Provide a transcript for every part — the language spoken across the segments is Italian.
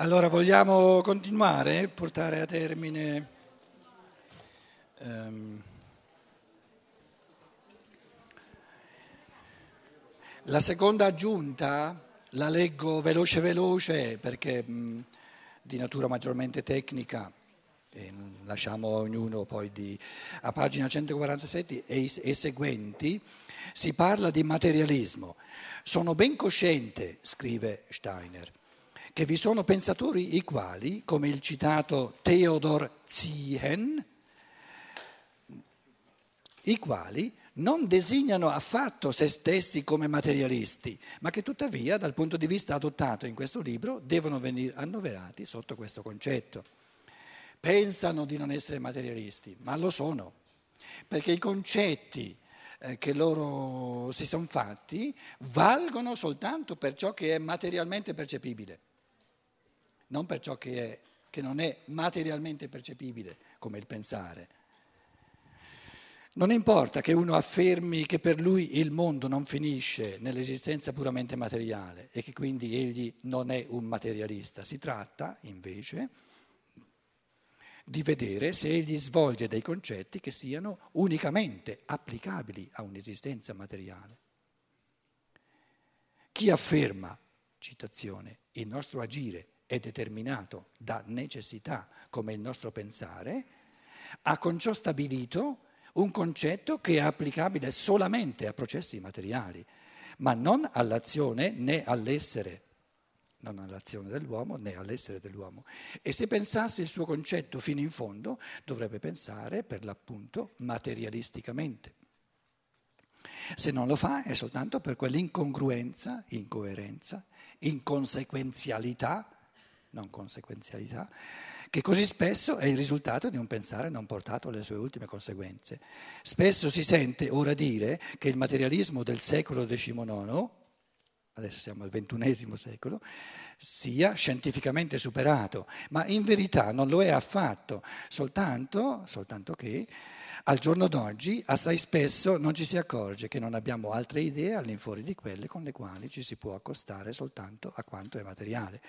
Allora vogliamo continuare, portare a termine ehm, la seconda aggiunta, la leggo veloce veloce perché mh, di natura maggiormente tecnica e lasciamo a ognuno poi di... A pagina 147 e, e seguenti. Si parla di materialismo. Sono ben cosciente, scrive Steiner che vi sono pensatori i quali, come il citato Theodor Ziehen, i quali non designano affatto se stessi come materialisti, ma che tuttavia dal punto di vista adottato in questo libro devono venire annoverati sotto questo concetto. Pensano di non essere materialisti, ma lo sono, perché i concetti eh, che loro si sono fatti valgono soltanto per ciò che è materialmente percepibile non per ciò che, è, che non è materialmente percepibile come il pensare. Non importa che uno affermi che per lui il mondo non finisce nell'esistenza puramente materiale e che quindi egli non è un materialista, si tratta invece di vedere se egli svolge dei concetti che siano unicamente applicabili a un'esistenza materiale. Chi afferma, citazione, il nostro agire è determinato da necessità come il nostro pensare, ha con ciò stabilito un concetto che è applicabile solamente a processi materiali, ma non all'azione né all'essere, non all'azione dell'uomo né all'essere dell'uomo. E se pensasse il suo concetto fino in fondo, dovrebbe pensare per l'appunto materialisticamente. Se non lo fa è soltanto per quell'incongruenza, incoerenza, inconsequenzialità non conseguenzialità, che così spesso è il risultato di un pensare non portato alle sue ultime conseguenze. Spesso si sente ora dire che il materialismo del secolo XIX, adesso siamo al XXI secolo, sia scientificamente superato, ma in verità non lo è affatto, soltanto, soltanto che al giorno d'oggi assai spesso non ci si accorge che non abbiamo altre idee all'infuori di quelle con le quali ci si può accostare soltanto a quanto è materiale.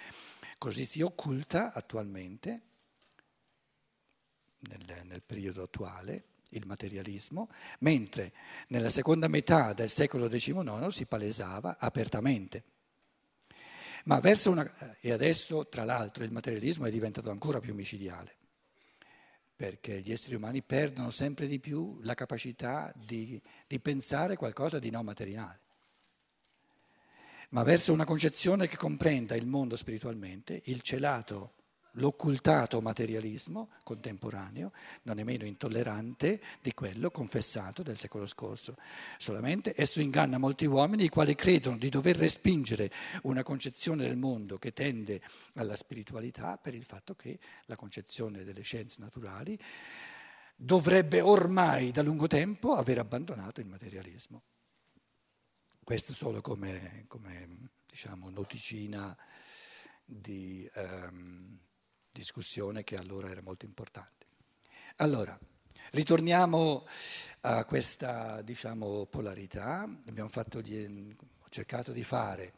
Così si occulta attualmente, nel, nel periodo attuale, il materialismo, mentre nella seconda metà del secolo XIX si palesava apertamente. Ma verso una, e adesso, tra l'altro, il materialismo è diventato ancora più micidiale perché gli esseri umani perdono sempre di più la capacità di, di pensare qualcosa di non materiale ma verso una concezione che comprenda il mondo spiritualmente, il celato, l'occultato materialismo contemporaneo non è meno intollerante di quello confessato del secolo scorso. Solamente esso inganna molti uomini i quali credono di dover respingere una concezione del mondo che tende alla spiritualità per il fatto che la concezione delle scienze naturali dovrebbe ormai da lungo tempo aver abbandonato il materialismo. Questo solo come, come diciamo, noticina di um, discussione che allora era molto importante. Allora, ritorniamo a questa diciamo, polarità. Gli, ho cercato di fare,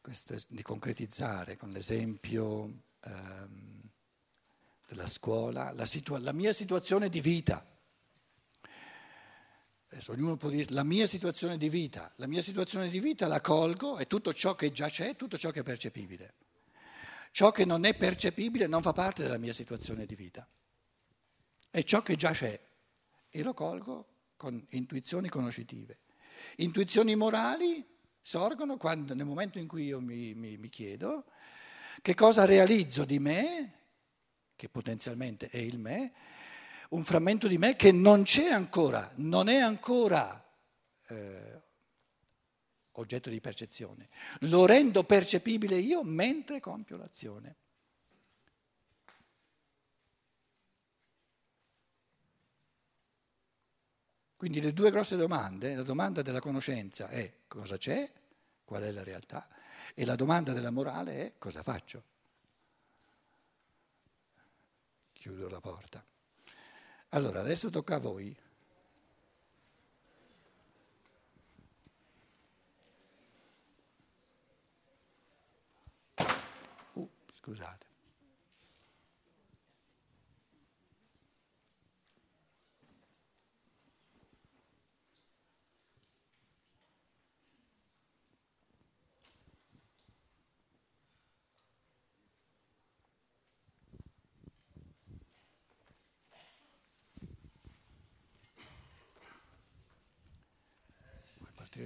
questo, di concretizzare con l'esempio um, della scuola la, situa- la mia situazione di vita Adesso ognuno può dire la mia situazione di vita, la mia situazione di vita la colgo e tutto ciò che già c'è, tutto ciò che è percepibile. Ciò che non è percepibile non fa parte della mia situazione di vita. È ciò che già c'è e lo colgo con intuizioni conoscitive. Intuizioni morali sorgono quando, nel momento in cui io mi, mi, mi chiedo che cosa realizzo di me, che potenzialmente è il me, un frammento di me che non c'è ancora, non è ancora eh, oggetto di percezione. Lo rendo percepibile io mentre compio l'azione. Quindi le due grosse domande, la domanda della conoscenza è cosa c'è, qual è la realtà, e la domanda della morale è cosa faccio. Chiudo la porta. Allora, adesso tocca a voi. scusate.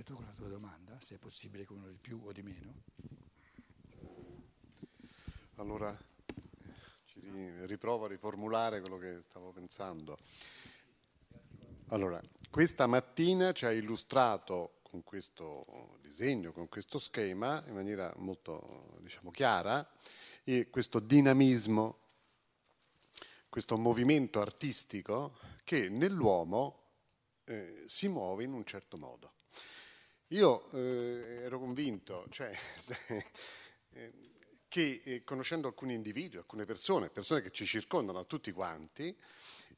Tu con la tua domanda, se è possibile con uno di più o di meno. Allora, riprovo a riformulare quello che stavo pensando. Allora, questa mattina ci ha illustrato con questo disegno, con questo schema, in maniera molto diciamo, chiara, questo dinamismo, questo movimento artistico che nell'uomo eh, si muove in un certo modo. Io eh, ero convinto cioè, eh, che eh, conoscendo alcuni individui, alcune persone, persone che ci circondano tutti quanti,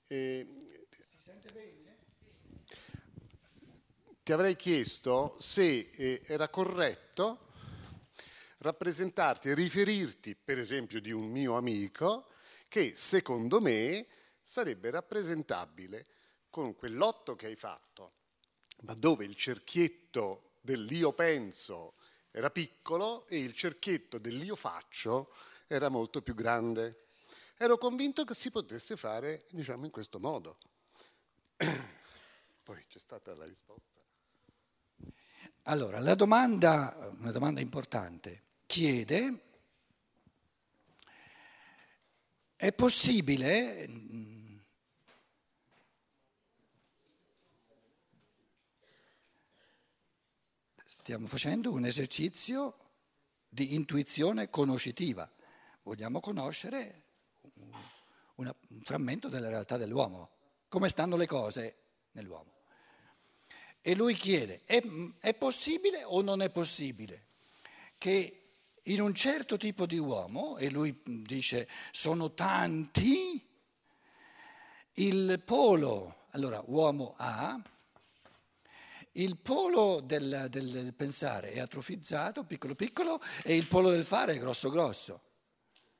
si sente bene? Ti avrei chiesto se eh, era corretto rappresentarti riferirti, per esempio, di un mio amico che secondo me sarebbe rappresentabile con quell'otto che hai fatto ma dove il cerchietto dell'io penso era piccolo e il cerchietto dell'io faccio era molto più grande. Ero convinto che si potesse fare, diciamo, in questo modo. Poi c'è stata la risposta. Allora, la domanda, una domanda importante, chiede, è possibile Stiamo facendo un esercizio di intuizione conoscitiva. Vogliamo conoscere un, un frammento della realtà dell'uomo, come stanno le cose nell'uomo. E lui chiede, è, è possibile o non è possibile che in un certo tipo di uomo, e lui dice sono tanti, il polo, allora uomo A, il polo del, del, pensare è atrofizzato, piccolo piccolo, e il polo del fare è grosso grosso.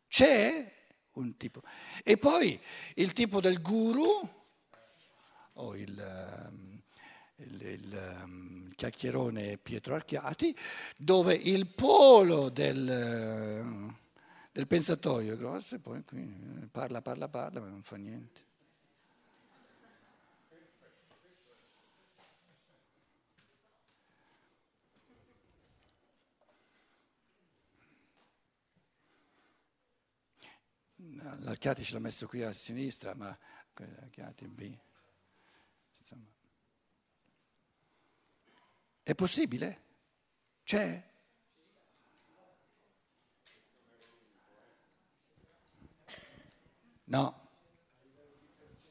C'è un tipo. E poi il tipo del guru, o il, ehm, il, il um, chiacchierone Pietro Archiati, dove il polo del, del pensatoio è grosso e poi parla, parla, parla, ma non fa niente. l'Archiati ce l'ha messo qui a sinistra, ma l'Archiati B. Insomma. È possibile? C'è? No.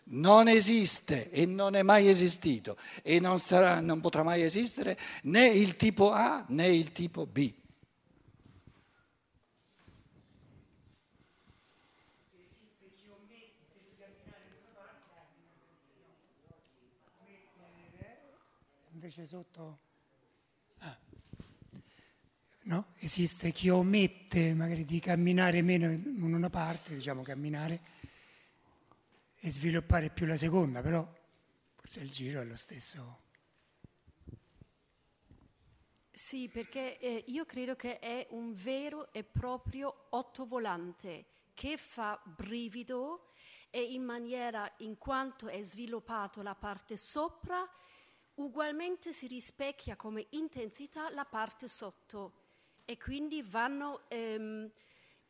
Non esiste e non è mai esistito e non, sarà, non potrà mai esistere né il tipo A né il tipo B. invece sotto... Ah. No? Esiste chi omette magari di camminare meno in una parte, diciamo camminare, e sviluppare più la seconda, però forse il giro è lo stesso. Sì, perché eh, io credo che è un vero e proprio ottovolante che fa brivido e in maniera, in quanto è sviluppato la parte sopra, ugualmente si rispecchia come intensità la parte sotto e quindi vanno ehm,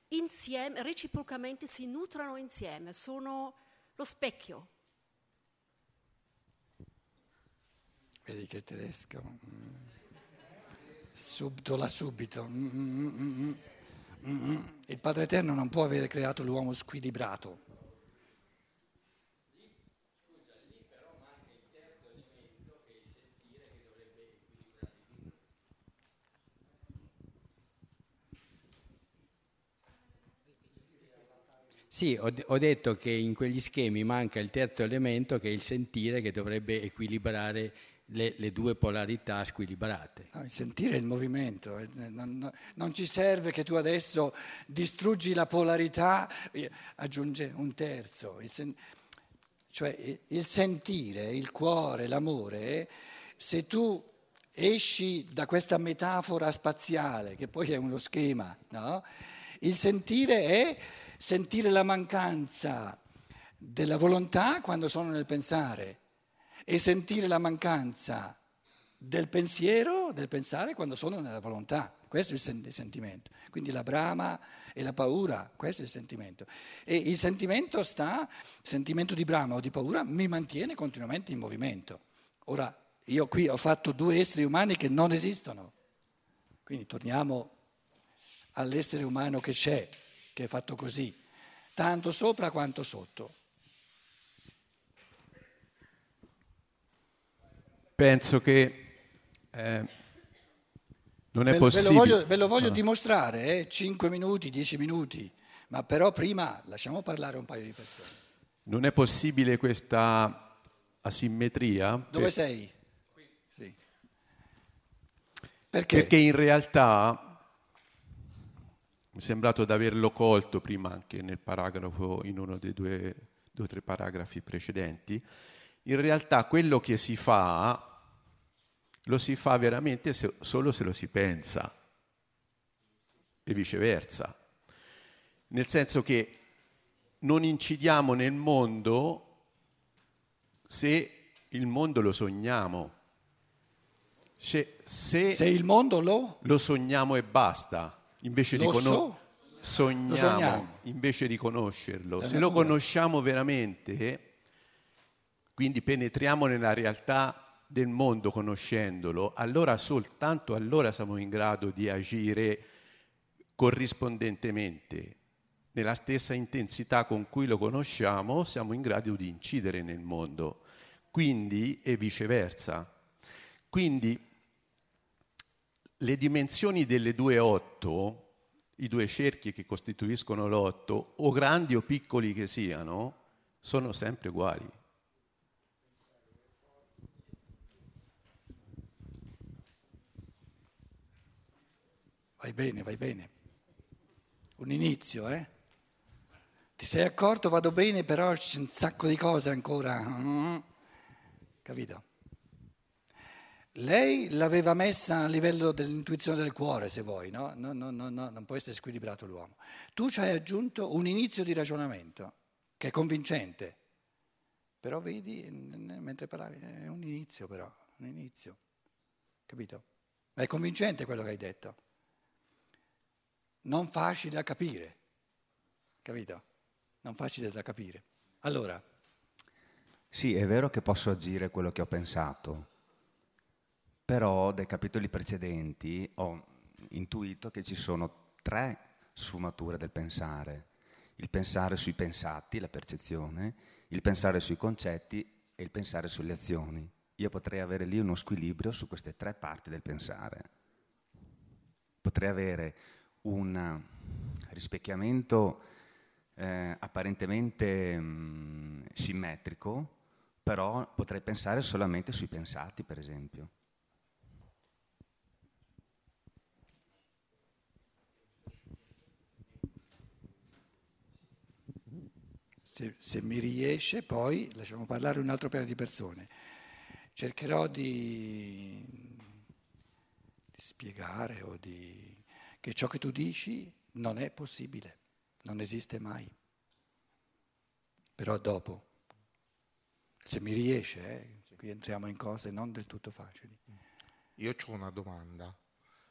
insieme, reciprocamente si nutrono insieme, sono lo specchio. Vedi che tedesco subdola subito. Il Padre Eterno non può avere creato l'uomo squilibrato. Sì, ho, ho, detto che in quegli schemi manca il terzo elemento che è il sentire che dovrebbe equilibrare le, le due polarità squilibrate. No, il sentire è il movimento, eh, non, non, ci serve che tu adesso distruggi la polarità, aggiunge un terzo. Il sen, cioè il sentire, il cuore, l'amore, se tu esci da questa metafora spaziale, che poi è uno schema, no? il sentire è sentire la mancanza della volontà quando sono nel pensare e sentire la mancanza del pensiero, del pensare quando sono nella volontà. Questo è il sentimento. Quindi la brama e la paura, questo è il sentimento. E il sentimento sta, il sentimento di brama o di paura mi mantiene continuamente in movimento. Ora, io qui ho fatto due esseri umani che non esistono. Quindi torniamo all'essere umano che c'è, che è fatto così, tanto sopra quanto sotto. Penso che eh, non è ve, possibile. Ve lo voglio, ve lo voglio ah. dimostrare, eh? 5 minuti, 10 minuti, ma però prima lasciamo parlare un paio di persone. Non è possibile questa asimmetria. Dove per... sei? Sì. Perché? Perché in realtà mi è sembrato di averlo colto prima anche nel paragrafo, in uno dei due, o tre paragrafi precedenti. In realtà quello che si fa lo si fa veramente se, solo se lo si pensa e viceversa. Nel senso che non incidiamo nel mondo se il mondo lo sogniamo. Se, se, se il mondo lo? Lo sogniamo e basta, invece lo di conoscerlo. So. Sogniamo, sogniamo, invece di conoscerlo. se lo conosciamo veramente, quindi penetriamo nella realtà del mondo conoscendolo, allora soltanto allora siamo in grado di agire corrispondentemente. Nella stessa intensità con cui lo conosciamo, siamo in grado di incidere nel mondo. Quindi e viceversa. Quindi le dimensioni delle due otto, i due cerchi che costituiscono l'otto, o grandi o piccoli che siano, sono sempre uguali. Vai bene, vai bene. Un inizio, eh? Ti sei accorto, vado bene, però c'è un sacco di cose ancora. Mm. Capito? Lei l'aveva messa a livello dell'intuizione del cuore, se vuoi, no? No, no, no, no non può essere squilibrato l'uomo. Tu ci hai aggiunto un inizio di ragionamento che è convincente. Però vedi, mentre parlavi, è un inizio però, un inizio. Capito? Ma è convincente quello che hai detto non facile da capire, capito? Non facile da capire. Allora. Sì, è vero che posso agire quello che ho pensato, però dai capitoli precedenti ho intuito che ci sono tre sfumature del pensare. Il pensare sui pensati, la percezione, il pensare sui concetti e il pensare sulle azioni. Io potrei avere lì uno squilibrio su queste tre parti del pensare. Potrei avere un rispecchiamento eh, apparentemente mh, mm, simmetrico, però potrei pensare solamente sui pensati, per esempio. Se, se, mi riesce, poi lasciamo parlare un altro paio di persone. Cercherò di, di spiegare o di che ciò che tu dici non è possibile, non esiste mai. Però dopo, se mi riesce, eh, qui entriamo in cose non del tutto facili. Io ho una domanda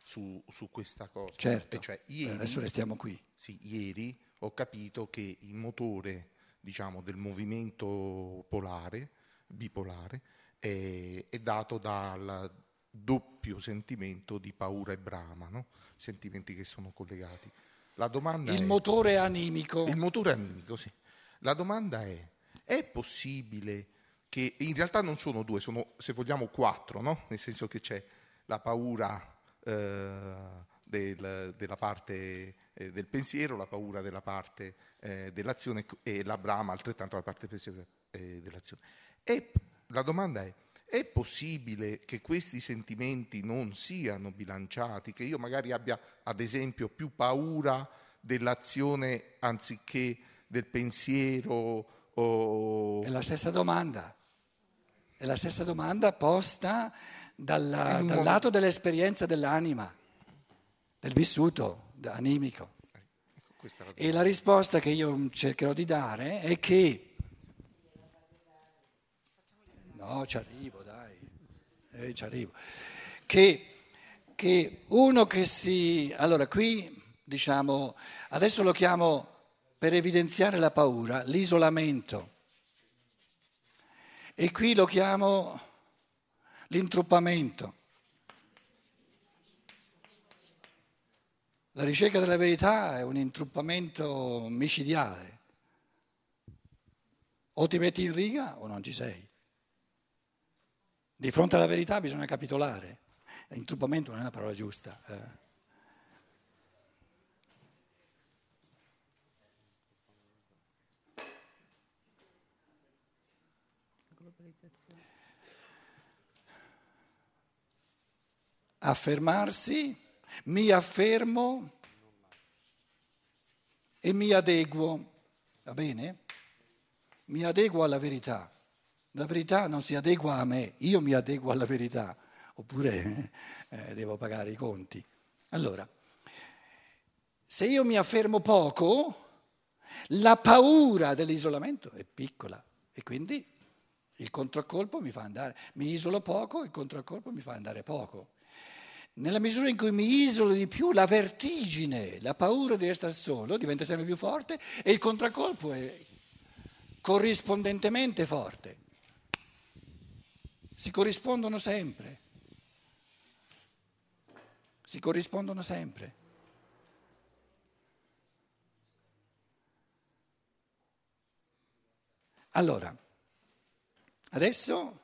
su, su questa cosa. Certo, cioè, ieri, adesso restiamo qui. Sì, ieri ho capito che il motore diciamo, del movimento polare, bipolare, è, è dato dal doppio sentimento di paura e brama, no? sentimenti che sono collegati. La domanda il è, motore animico. Il motore animico, sì. La domanda è, è possibile che in realtà non sono due, sono se vogliamo quattro, no? nel senso che c'è la paura eh, del, della parte eh, del pensiero, la paura della parte eh, dell'azione e la brama altrettanto la parte pensiero eh, dell'azione. E la domanda è, è possibile che questi sentimenti non siano bilanciati, che io magari abbia ad esempio più paura dell'azione anziché del pensiero? O... È la stessa domanda, è la stessa domanda posta dalla, dal lato dell'esperienza dell'anima, del vissuto animico. Ecco, e la risposta che io cercherò di dare è che No, ci arrivo, dai, eh, ci arrivo. Che, che uno che si... Allora, qui diciamo, adesso lo chiamo per evidenziare la paura, l'isolamento. E qui lo chiamo l'intruppamento. La ricerca della verità è un intruppamento micidiale. O ti metti in riga o non ci sei. Di fronte alla verità bisogna capitolare. Intruppamento non è la parola giusta. Eh. Affermarsi, mi affermo e mi adeguo, va bene? Mi adeguo alla verità. La verità non si adegua a me, io mi adeguo alla verità, oppure eh, devo pagare i conti. Allora, se io mi affermo poco, la paura dell'isolamento è piccola e quindi il controcolpo mi fa andare, mi isolo poco, il controcolpo mi fa andare poco. Nella misura in cui mi isolo di più, la vertigine, la paura di restare solo diventa sempre più forte e il contraccolpo è corrispondentemente forte si corrispondono sempre. Si corrispondono sempre. Allora, adesso,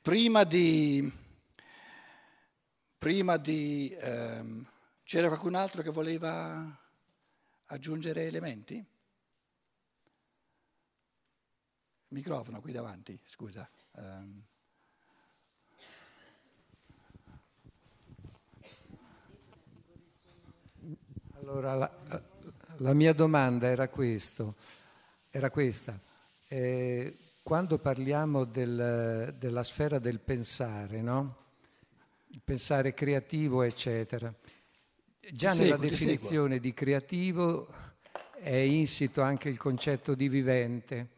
prima di... Prima di ehm, c'era qualcun altro che voleva aggiungere elementi? microfono qui davanti, scusa. Um, Allora, la, la mia domanda era, questo, era questa. Eh, quando parliamo del, della sfera del pensare, no? Pensare creativo, eccetera, già ti nella seguo, definizione di creativo è insito anche il concetto di vivente,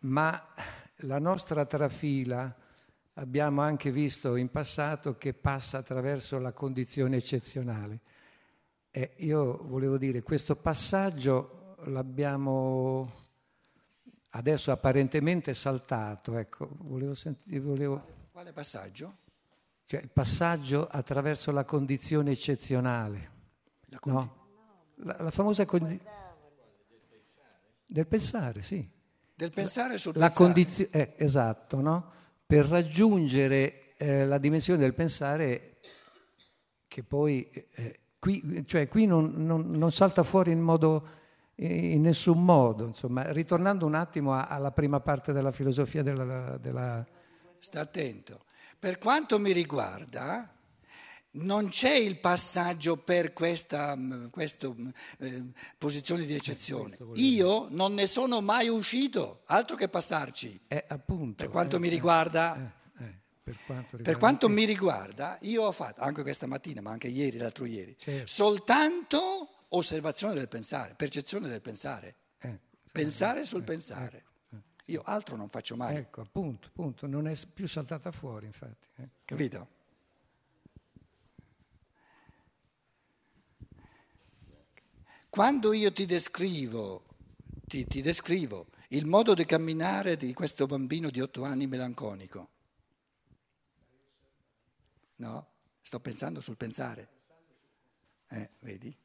ma la nostra trafila abbiamo anche visto in passato che passa attraverso la condizione eccezionale. Eh, io volevo dire, questo passaggio l'abbiamo adesso apparentemente saltato, ecco, volevo sentire... Volevo... Quale passaggio? Cioè il passaggio attraverso la condizione eccezionale. La, condi- no? la, la famosa condizione... Del pensare, sì. Del pensare sul la pensare. Condizio- eh, esatto, no? Per raggiungere eh, la dimensione del pensare che poi... Eh, Qui, cioè, qui non, non, non, salta fuori in, modo, in nessun modo. Insomma. Ritornando un attimo alla prima parte della filosofia della, della... Sta attento. Per quanto mi riguarda, non c'è il passaggio per questa, questa eh, posizione di eccezione. Io non ne sono mai uscito, altro che passarci. Eh, appunto, per quanto eh, mi riguarda, eh, per quanto, per quanto mi riguarda, io ho fatto, anche questa mattina, ma anche ieri, l'altro ieri, certo. soltanto osservazione del pensare, percezione del pensare. Eh, pensare sul eh, pensare. Io altro non faccio mai. Ecco, appunto, appunto, non è più saltata fuori, infatti. Eh. Capito? Quando io ti descrivo, ti, ti descrivo il modo di camminare di questo bambino di otto anni melanconico, No, sto pensando sul pensare. Eh, vedi?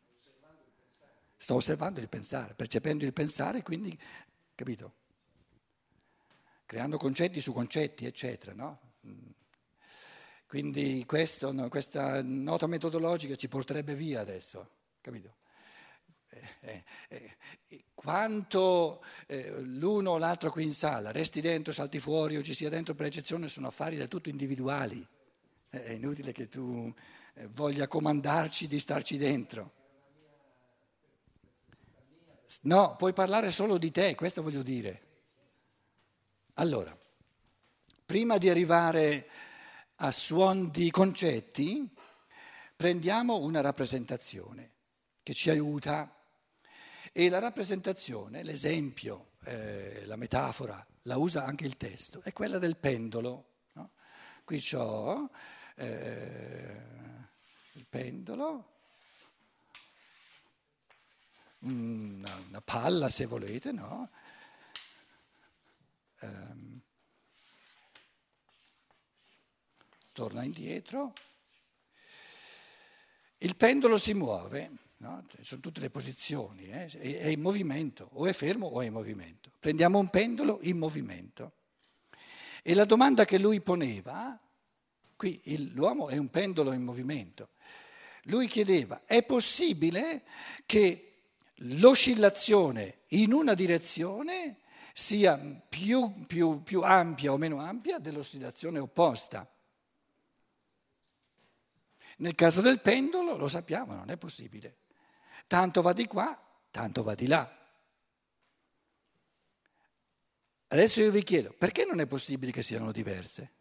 Sto osservando il pensare, percependo il pensare, quindi, capito? Creando concetti su concetti, eccetera, no? Mm. Quindi questo, no, questa nota metodologica ci porterebbe via adesso, capito? eh, eh, eh, quanto eh, l'uno o l'altro qui in sala resti dentro, salti fuori o ci sia dentro per eccezione sono affari del tutto individuali. è inutile che tu voglia comandarci di starci dentro. No, puoi parlare solo di te, questo voglio dire. Allora, prima di arrivare a suon di concetti, prendiamo una rappresentazione che ci aiuta e la rappresentazione, l'esempio, eh, la metafora, la usa anche il testo, è quella del pendolo. No? Qui ho eh, il pendolo, una, una, palla se volete, no? Um, torna indietro, il pendolo si muove, no? sono tutte le posizioni, eh? è in movimento, o è fermo o è in movimento. Prendiamo un pendolo in movimento. E la domanda che lui poneva, qui il, l'uomo è un pendolo in movimento, lui chiedeva, è possibile che l'oscillazione in una direzione sia più, più, più ampia o meno ampia dell'oscillazione opposta? Nel caso del pendolo, lo sappiamo, non è possibile. Tanto va di qua, tanto va di là. Adesso io vi chiedo, perché non è possibile che siano diverse?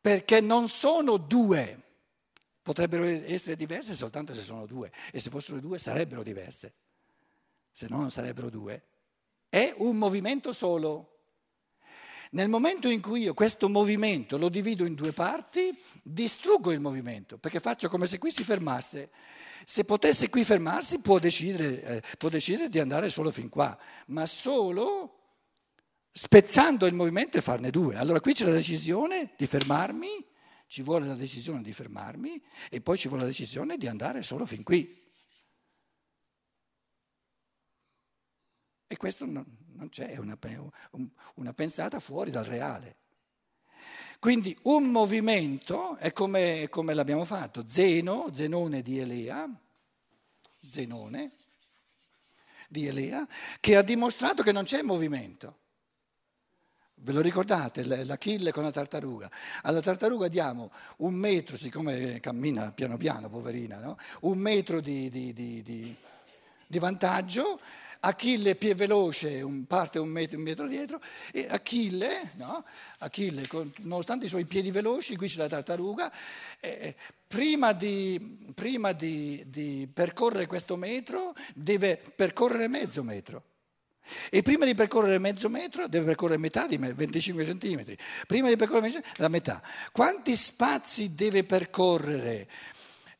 Perché non sono due. Potrebbero essere diverse soltanto se sono due e se fossero due sarebbero diverse, se no non sarebbero due. È un movimento solo. Nel momento in cui io questo movimento lo divido in due parti, distruggo il movimento, perché faccio come se qui si fermasse. Se potesse qui fermarsi può decidere, eh, può decidere di andare solo fin qua, ma solo spezzando il movimento e farne due. Allora qui c'è la decisione di fermarmi, ci vuole la decisione di fermarmi e poi ci vuole la decisione di andare solo fin qui. E questo non, c'è, è una, una pensata fuori dal reale. Quindi un movimento è come, come, l'abbiamo fatto, Zeno, Zenone di Elea, Zenone di Elea, che ha dimostrato che non c'è movimento. Ve lo ricordate, l'Achille con la tartaruga? Alla tartaruga diamo un metro, siccome cammina piano piano, poverina, no? un metro di, di, di, di vantaggio Achille più veloce, un, parte un metro, un metro dietro, e Achille, no? Achille con, nonostante i suoi piedi veloci, qui c'è la tartaruga, eh, prima, di, prima di, di percorrere questo metro deve percorrere mezzo metro. E prima di percorrere mezzo metro deve percorrere metà di 25 centimetri. Prima di percorrere mezzo, la metà. Quanti spazi deve percorrere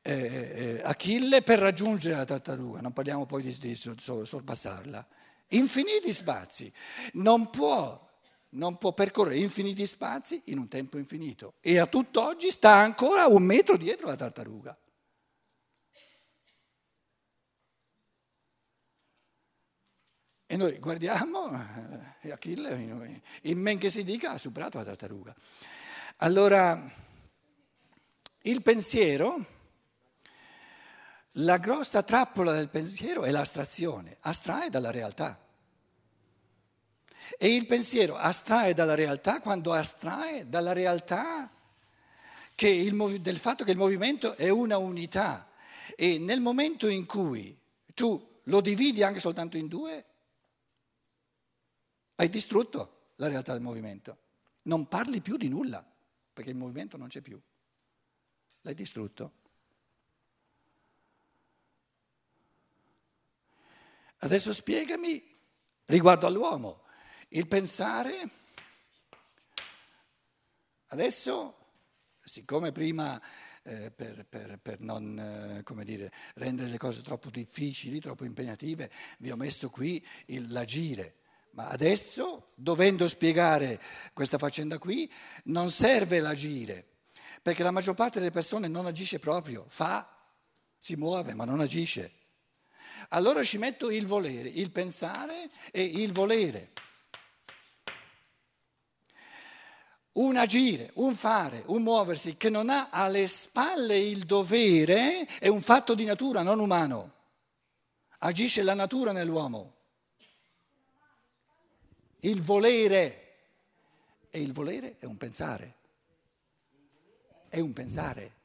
eh, eh, Achille per raggiungere la tartaruga, non parliamo poi di, di sorpassarla, infiniti spazi, non può, non può percorrere infiniti spazi in un tempo infinito e a tutt'oggi sta ancora un metro dietro la tartaruga. E noi guardiamo eh, Achille, in men che si dica, ha superato la tartaruga. Allora, il pensiero la grossa trappola del pensiero è l'astrazione, astrae dalla realtà. E il pensiero astrae dalla realtà quando astrae dalla realtà il, del fatto che il movimento è una unità. E nel momento in cui tu lo dividi anche soltanto in due, hai distrutto la realtà del movimento. Non parli più di nulla, perché il movimento non c'è più. L'hai distrutto. Adesso spiegami riguardo all'uomo. Il pensare, adesso, siccome prima eh, per, per, per, non eh, dire, rendere le cose troppo difficili, troppo impegnative, vi ho messo qui il, l'agire. Ma adesso, dovendo spiegare questa faccenda qui, non serve l'agire, perché la maggior parte delle persone non agisce proprio, fa, si muove, ma non agisce. Allora ci metto il volere, il pensare e il volere. un agire, un fare, un muoversi che non ha alle spalle il dovere è un fatto di natura, non umano. Agisce la natura nell'uomo. Il volere. E il volere è un pensare. È un pensare.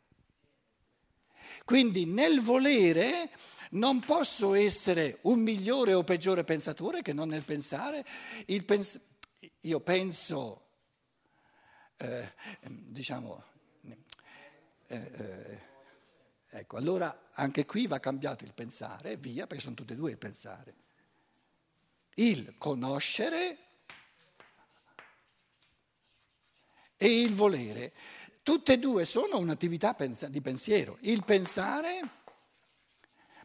Quindi nel volere non posso essere un migliore o peggiore pensatore che non nel pensare. Pens- io penso eh, diciamo, eh, eh, ecco, allora anche qui va cambiato il pensare, via, perché sono tutti e due il pensare. Il conoscere e il volere, tutte e due sono un'attività di pensiero. Il pensare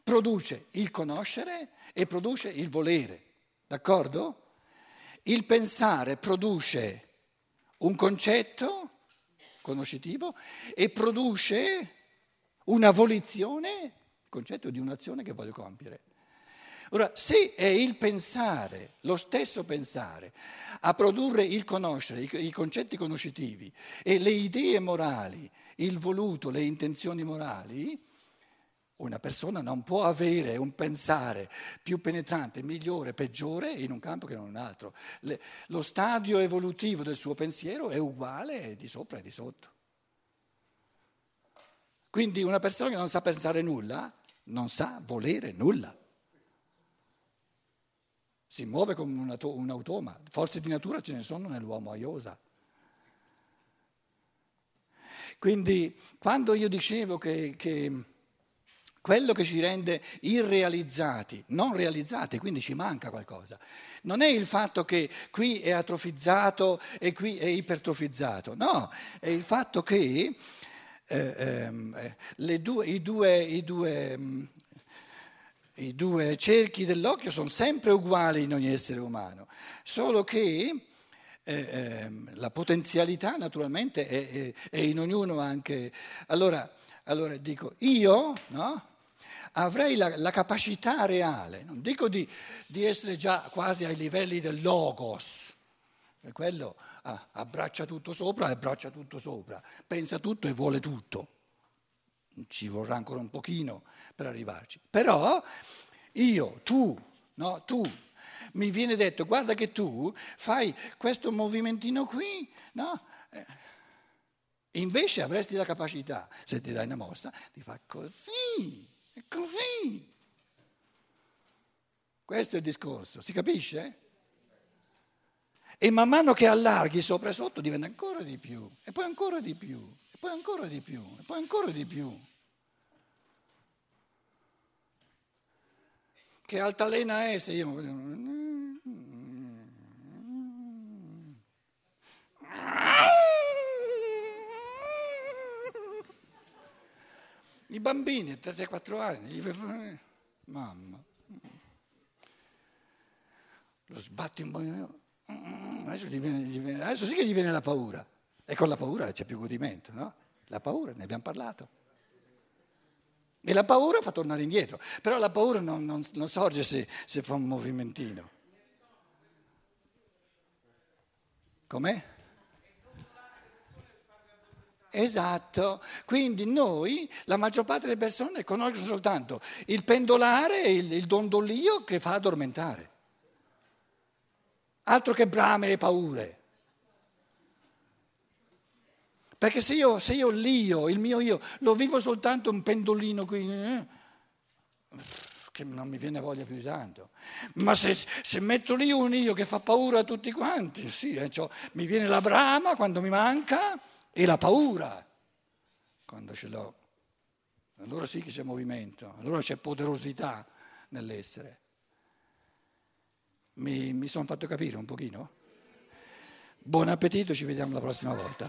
produce il conoscere e produce il volere, d'accordo? Il pensare produce un concetto conoscitivo e produce una volizione, il concetto di un'azione che voglio compiere. Ora, se è il pensare, lo stesso pensare, a produrre il conoscere, i, concetti conoscitivi e le idee morali, il voluto, le intenzioni morali, una persona non può avere un pensare più penetrante, migliore, peggiore in un campo che non in un altro. Le, lo stadio evolutivo del suo pensiero è uguale di sopra e di sotto. Quindi una persona che non sa pensare nulla non sa volere nulla. Si muove come un, un automa. Forze di natura ce ne sono nell'uomo aiosa. Quindi quando io dicevo che, che quello che ci rende irrealizzati, non realizzati, quindi ci manca qualcosa. Non è il fatto che qui è atrofizzato e qui è ipertrofizzato, no, è il fatto che eh, eh, due, i, due, i, due, mm, i due cerchi dell'occhio sono sempre uguali in ogni essere umano, solo che eh, ehm, la potenzialità naturalmente è, è, è, in ognuno anche. Allora, allora dico, io, no? Avrei la, la capacità reale, non dico di, di, essere già quasi ai livelli del logos, quello ah, abbraccia tutto sopra e abbraccia tutto sopra, pensa tutto e vuole tutto. Ci vorrà ancora un pochino per arrivarci. Però io, tu, no, tu, mi viene detto guarda che tu fai questo movimentino qui, no? Eh, invece avresti la capacità, se ti dai una mossa, di fare così. È così. Questo è il discorso, si capisce? E man mano che allarghi sopra e sotto diventa ancora di più, e poi ancora di più, e poi ancora di più, e poi ancora di più. Che altalena è se io... I bambini, 3-4 anni, gli eh, mamma, lo sbatti un po', adesso, viene, viene, adesso sì che gli viene la paura, e con la paura c'è più godimento, no? La paura, ne abbiamo parlato. E la paura fa tornare indietro, però la paura non, non, non sorge se, se fa un movimentino. Com'è? Esatto, quindi noi, la maggior parte delle persone, conoscono soltanto il pendolare e il, il dondolio che fa addormentare. Altro che brame e paure. Perché se io, se io l'io, il mio io, lo vivo soltanto un pendolino qui, eh, che non mi viene voglia più di tanto. Ma se, se, metto lì un io che fa paura a tutti quanti, sì, eh, cioè, mi viene la brama quando mi manca e la paura quando ce l'ho. Allora sì che c'è movimento, allora c'è poderosità nell'essere. Mi, mi sono fatto capire un pochino? Buon appetito, ci vediamo la prossima volta.